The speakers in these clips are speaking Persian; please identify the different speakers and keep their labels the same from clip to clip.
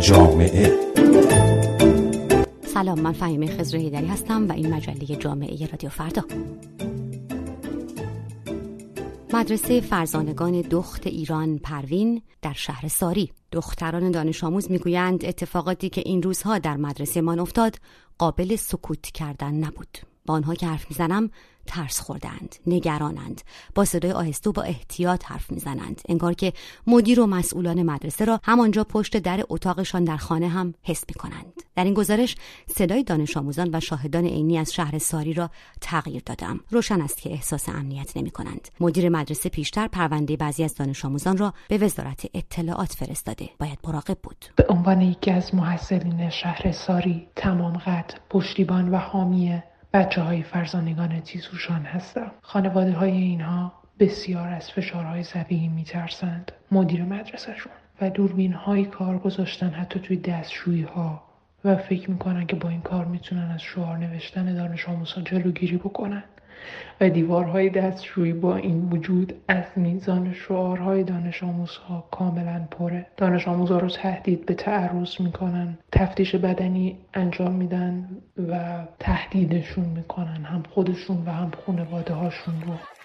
Speaker 1: جامعه.
Speaker 2: سلام من فهیمه خزر هیدری هستم و این مجله جامعه رادیو فردا. مدرسه فرزانگان دخت ایران پروین در شهر ساری. دختران دانش آموز می‌گویند اتفاقاتی که این روزها در مدرسه من افتاد قابل سکوت کردن نبود. با آنها که حرف می‌زنم ترس خوردند نگرانند. با صدای آهسته و با احتیاط حرف می‌زنند. انگار که مدیر و مسئولان مدرسه را همانجا پشت در اتاقشان در خانه هم حس می‌کنند. در این گزارش صدای دانش آموزان و شاهدان عینی از شهر ساری را تغییر دادم. روشن است که احساس امنیت نمی کنند مدیر مدرسه پیشتر پرونده بعضی از دانش آموزان را به وزارت اطلاعات فرستاده. باید مراقب بود.
Speaker 3: به عنوان یکی از محصلین شهر ساری تمام قد پشتیبان و حامی بچه های فرزانگان تیزوشان هستم. خانواده های اینها بسیار از فشارهای زبیهی میترسند. مدیر مدرسهشون و دوربین های کار گذاشتن حتی توی دستشویی ها و فکر می‌کنن که با این کار می‌تونن از شعار نوشتن دانش آموزان جلوگیری بکنن. و دیوارهای دستشویی با این وجود از میزان شعارهای دانش آموزها کاملا پره. دانش آموزها رو تهدید به تعرض می‌کنن تفتیش بدنی انجام میدن و تهدیدشون می‌کنن هم خودشون و هم خانواده هاشون رو.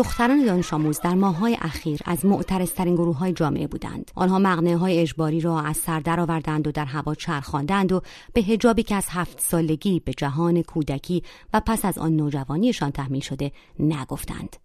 Speaker 2: دختران دانش آموز در ماههای اخیر از معترضترین گروه های جامعه بودند. آنها مقنعه های اجباری را از سر درآوردند و در هوا چرخاندند و به هجابی که از هفت سالگی به جهان کودکی و پس از آن نوجوانیشان تحمیل شده نگفتند.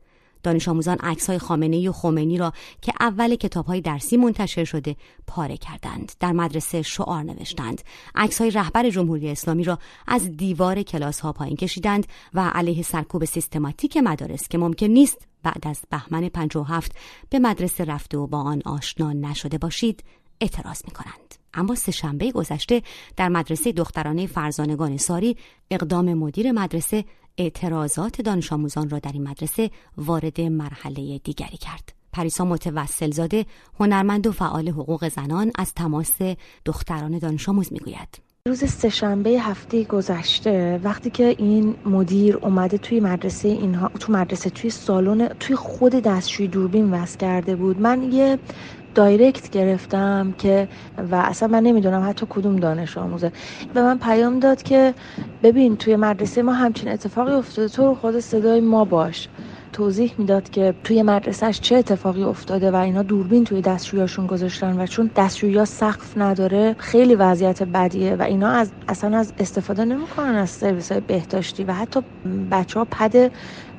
Speaker 2: دانش آموزان عکس های خامنه و خمینی را که اول کتاب های درسی منتشر شده پاره کردند در مدرسه شعار نوشتند عکس های رهبر جمهوری اسلامی را از دیوار کلاس ها پایین کشیدند و علیه سرکوب سیستماتیک مدارس که ممکن نیست بعد از بهمن 57 به مدرسه رفته و با آن آشنا نشده باشید اعتراض می کنند. اما شنبه گذشته در مدرسه دخترانه فرزانگان ساری اقدام مدیر مدرسه اعتراضات دانش آموزان را در این مدرسه وارد مرحله دیگری کرد. پریسا متوسل زاده هنرمند و فعال حقوق زنان از تماس دختران دانش آموز می‌گوید.
Speaker 4: روز سهشنبه هفته گذشته وقتی که این مدیر اومده توی مدرسه اینها تو مدرسه توی سالن توی خود دستشوی دوربین وصل کرده بود من یه دایرکت گرفتم که و اصلا من نمی‌دونم حتی کدوم دانش آموزه. به من پیام داد که ببین توی مدرسه ما همچین اتفاقی افتاده تو رو خود صدای ما باش. توضیح می‌داد که توی مدرسهش چه اتفاقی افتاده و اینا دوربین توی دستشویاشون گذاشتن و چون دستشویی سقف نداره خیلی وضعیت بدیه و اینا از اصلا از استفاده نمی‌کنن از سرویس های بهداشتی و حتی بچه ها پد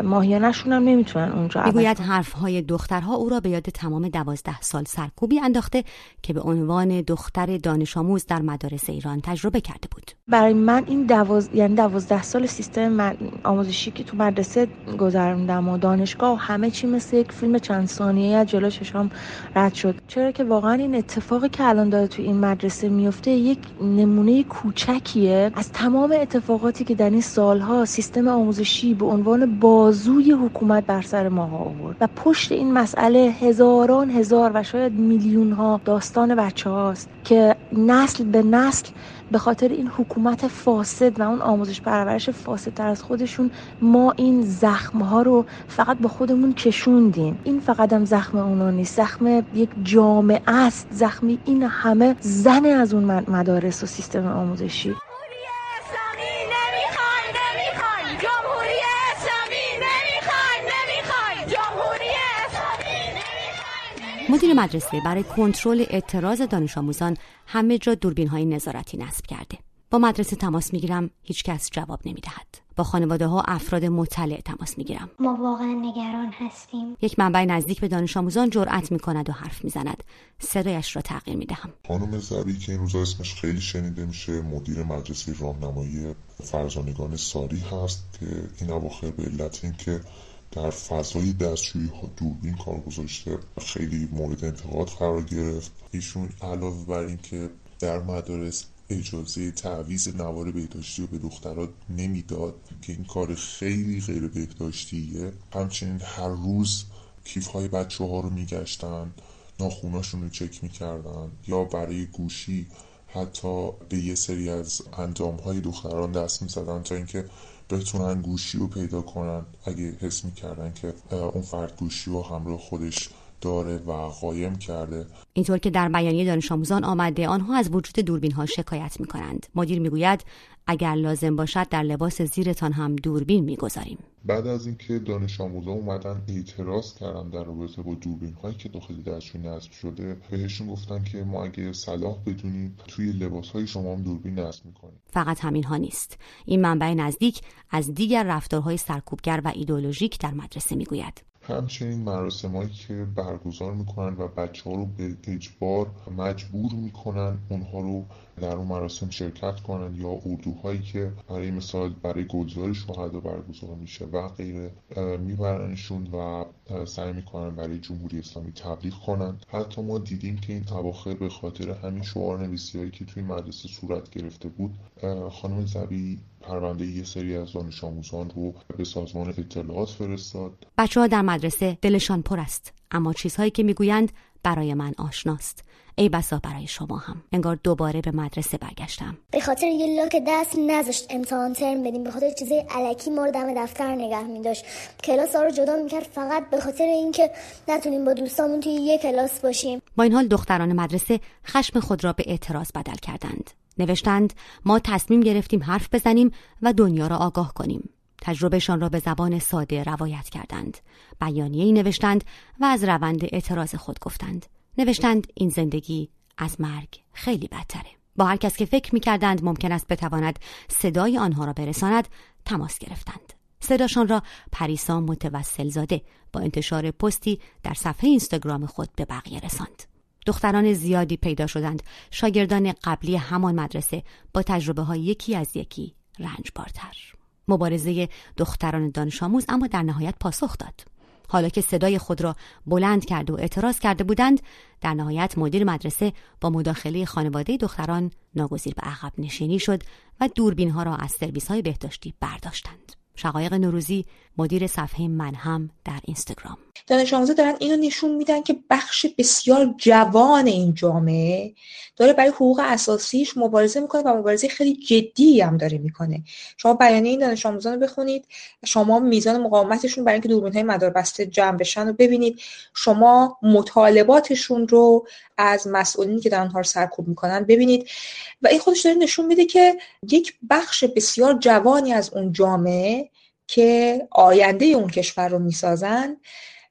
Speaker 4: ماهیانشون هم نمی‌تونن اونجا
Speaker 2: می‌گوید حرف های دخترها او را به یاد تمام دوازده سال سرکوبی انداخته که به عنوان دختر دانش آموز در مدارس ایران تجربه کرده بود.
Speaker 4: برای من این دواز... یعنی دوازده سال سیستم آموزشی که تو مدرسه گذروندم و دانشگاه و همه چی مثل یک فیلم چند ثانیه از جلو چشام رد شد. چرا که واقعا این اتفاقی که الان داره تو این مدرسه میفته یک نمونه کوچکیه. از تمام اتفاقاتی که در این سالها سیستم آموزشی به عنوان بازوی حکومت بر سر ما آورد و پشت این مسئله هزاران هزار و شاید میلیون ها داستان بچه هاست که نسل به نسل به خاطر این حکومت فاسد و اون آموزش پرورش فاسدتر از خودشون ما این زخم ها رو فقط با خودمون کشوندیم. این فقط هم زخم اونا نیست زخم یک جامعه است. زخمی این همه زن از اون مدارس و سیستم آموزشی.
Speaker 2: مدیر مدرسه برای کنترل اعتراض دانش آموزان همه جا دوربین های نظارتی نصب کرده. با مدرسه تماس می‌گیرم هیچکس جواب نمی‌دهد. با خانواده ها افراد مطلع تماس می‌گیرم.
Speaker 5: ما واقعا نگران هستیم.
Speaker 2: یک منبع نزدیک به دانش آموزان جرأت می‌کند و حرف می‌زند. صدایش را تغییر می‌دهم.
Speaker 6: خانم زبی که این روزا اسمش خیلی شنیده میشه مدیر مدرسه راهنمایی فرزانگان ساری هست که این اواخر به علت اینکه در فضای دستشویی ها دوربین کار گذاشته خیلی مورد انتقاد قرار گرفت. ایشون علاوه بر اینکه در مدارس اجازه تعویز نوار بهداشتی رو به دخترات نمی‌داد که این کار خیلی غیر بهداشتیه همچنین هر روز کیف های بچه ها رو میگشتن ناخوناشون رو چک می‌کردن یا برای گوشی حتی به یه سری از انجام های دختران دست می‌زدن تا اینکه بتونن گوشی رو پیدا کنن اگه حس می‌کردن که اون فرد گوشی رو همراه خودش داره و قایم کرده.
Speaker 2: اینطور که در بیانیه دانش آموزان آمده آنها از وجود دوربین ها شکایت می کنند مدیر می‌گوید اگر لازم باشد در لباس زیرتان هم دوربین می‌گذاریم.
Speaker 6: بعد از اینکه دانش آموزان اومدن اعتراض کردن در رابطه با دوربین هایی که داخل دستشوی نصب شده بهشون گفتن که ما اگه صلاح بدونیم توی لباس های شما هم دوربین نصب می‌کنیم.
Speaker 2: فقط همین ها نیست. این منبع نزدیک از دیگر رفتارهای سرکوبگر و ایدولوژیک در مدرسه می‌گوید.
Speaker 6: همچنین مراسمهایی که برگزار می‌کنن و بچه ها رو به اجبار مجبور می‌کنن اونها رو در اون مراسم شرکت کنن یا اردوهایی که برای مثال برای گلزار شهدا برگزار میشه و غیره میبرنشون و سعی می‌کنن برای جمهوری اسلامی تبلیغ کنن. حتی ما دیدیم که این اواخر به خاطر همین شعار نویسی هایی که توی مدرسه صورت گرفته بود خانم زبی پرونده یه سری از دانش آموزان رو به سازمان اطلاعات فرستاد.
Speaker 2: بچه ها در مدرسه دلشان پر است اما چیزهایی که می‌گویند برای من آشناست. ای بسا برای شما هم. انگار دوباره به مدرسه برگشتم.
Speaker 5: به خاطر یه لاک دست نذاشت امتحان ترم بدیم. به خاطر چیزای علکی ما رو دم دفتر نگه میداشت. کلاس ها رو جدا می‌کرد فقط به خاطر اینکه نتونیم با دوستامون توی یه کلاس باشیم.
Speaker 2: با این حال دختران مدرسه خشم خود را به اعتراض بدل کردند. نوشتند ما تصمیم گرفتیم حرف بزنیم و دنیا را آگاه کنیم. تجربهشان را به زبان ساده روایت کردند. بیانیه ای نوشتند و از روند اعتراض خود گفتند. نوشتند این زندگی از مرگ خیلی بدتره. با هر کس که فکر می کردند ممکن است بتواند صدای آنها را برساند تماس گرفتند. صداشان را پریسا متوسل زاده با انتشار پستی در صفحه اینستاگرام خود به بقیه رساند. دختران زیادی پیدا شدند. شاگردان قبلی همان مدرسه با تجربه های یکی از یکی رنج بارتر مبارزه دختران دانش آموز اما در نهایت پاسخ داد. حالا که صدای خود را بلند کرده و اعتراض کرده بودند در نهایت مدیر مدرسه با مداخله خانواده دختران ناگزیر به عقب نشینی شد و دوربین ها را از سرویس های بهداشتی برداشتند. شقایق نوروزی مدیر صفحه من هم در اینستاگرام.
Speaker 1: دانش آموزا دارن اینو نشون میدن که بخش بسیار جوان این جامعه داره برای حقوق اساسیش مبارزه می‌کنه و مبارزه خیلی جدی هم داره می‌کنه. شما بیانیه این دانش آموزان رو بخونید شما میزان مقاومتشون برای اینکه دوربین های مدار بسته جمع بشن رو ببینید. شما مطالباتشون رو از مسئولینی که دارن رو سرکوب می‌کنن ببینید. و این خودش داره نشون میده که یک بخش بسیار جوانی از اون جامعه که آینده اون کشور رو می‌سازن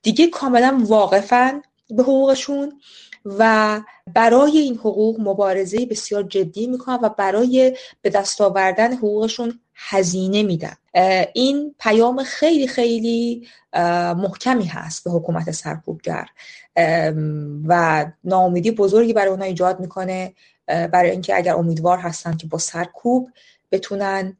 Speaker 1: دیگه کاملا واقفن به حقوقشون و برای این حقوق مبارزه بسیار جدی می‌کنن و برای به دست آوردن حقوقشون هزینه میدن. این پیام خیلی خیلی محکمی هست به حکومت سرکوبگر. و ناامیدی بزرگی برای اونها ایجاد می‌کنه برای اینکه اگر امیدوار هستن که با سرکوب بتونن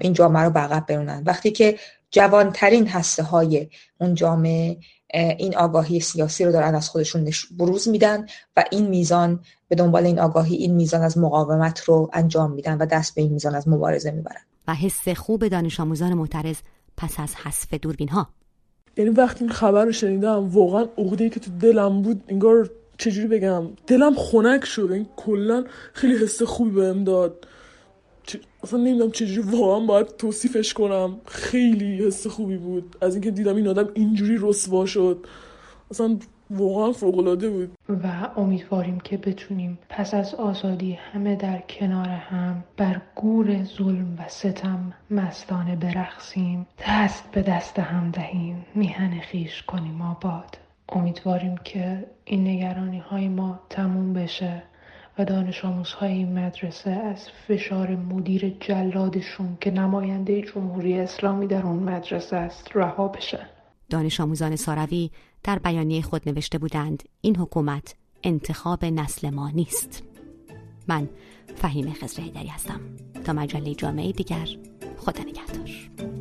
Speaker 1: این جامعه رو به برونن وقتی که جوانترین هسته های اون جامعه این آگاهی سیاسی رو دارن از خودشون بروز میدن و این میزان به دنبال این آگاهی این میزان از مقاومت رو انجام میدن و دست به این میزان از مبارزه می‌برن.
Speaker 2: و حس خوب دانش آموزان معترض پس از حذف دوربین ها
Speaker 7: یعنی وقتی این خبر رو شنیدم واقعا عقده که تو دلم بود انگار چجوری بگم دلم خنک شد. این کلا خیلی حس خوبی بهم داد. اصلا نمی‌دونم چجوری واقعا باید توصیفش کنم. خیلی حس خوبی بود. از اینکه دیدم این آدم اینجوری رسوا شد. اصلا واقعا فوقالعاده بود.
Speaker 3: و امیدواریم که بتونیم پس از آزادی همه در کنار هم بر گور ظلم و ستم مستانه برقصیم. دست به دست هم دهیم. میهن خیش کنیم آباد. امیدواریم که این نگرانی های ما تموم بشه. و دانش آموزهای این مدرسه از فشار مدیر جلادشون که نماینده جمهوری اسلامی در اون مدرسه است رها بشه.
Speaker 2: دانش آموزان ساروی در بیانیه خود نوشته بودند این حکومت انتخاب نسل ما نیست. من فهیم خزر هستم. تا مجله جامعه دیگر خدا نگهدار.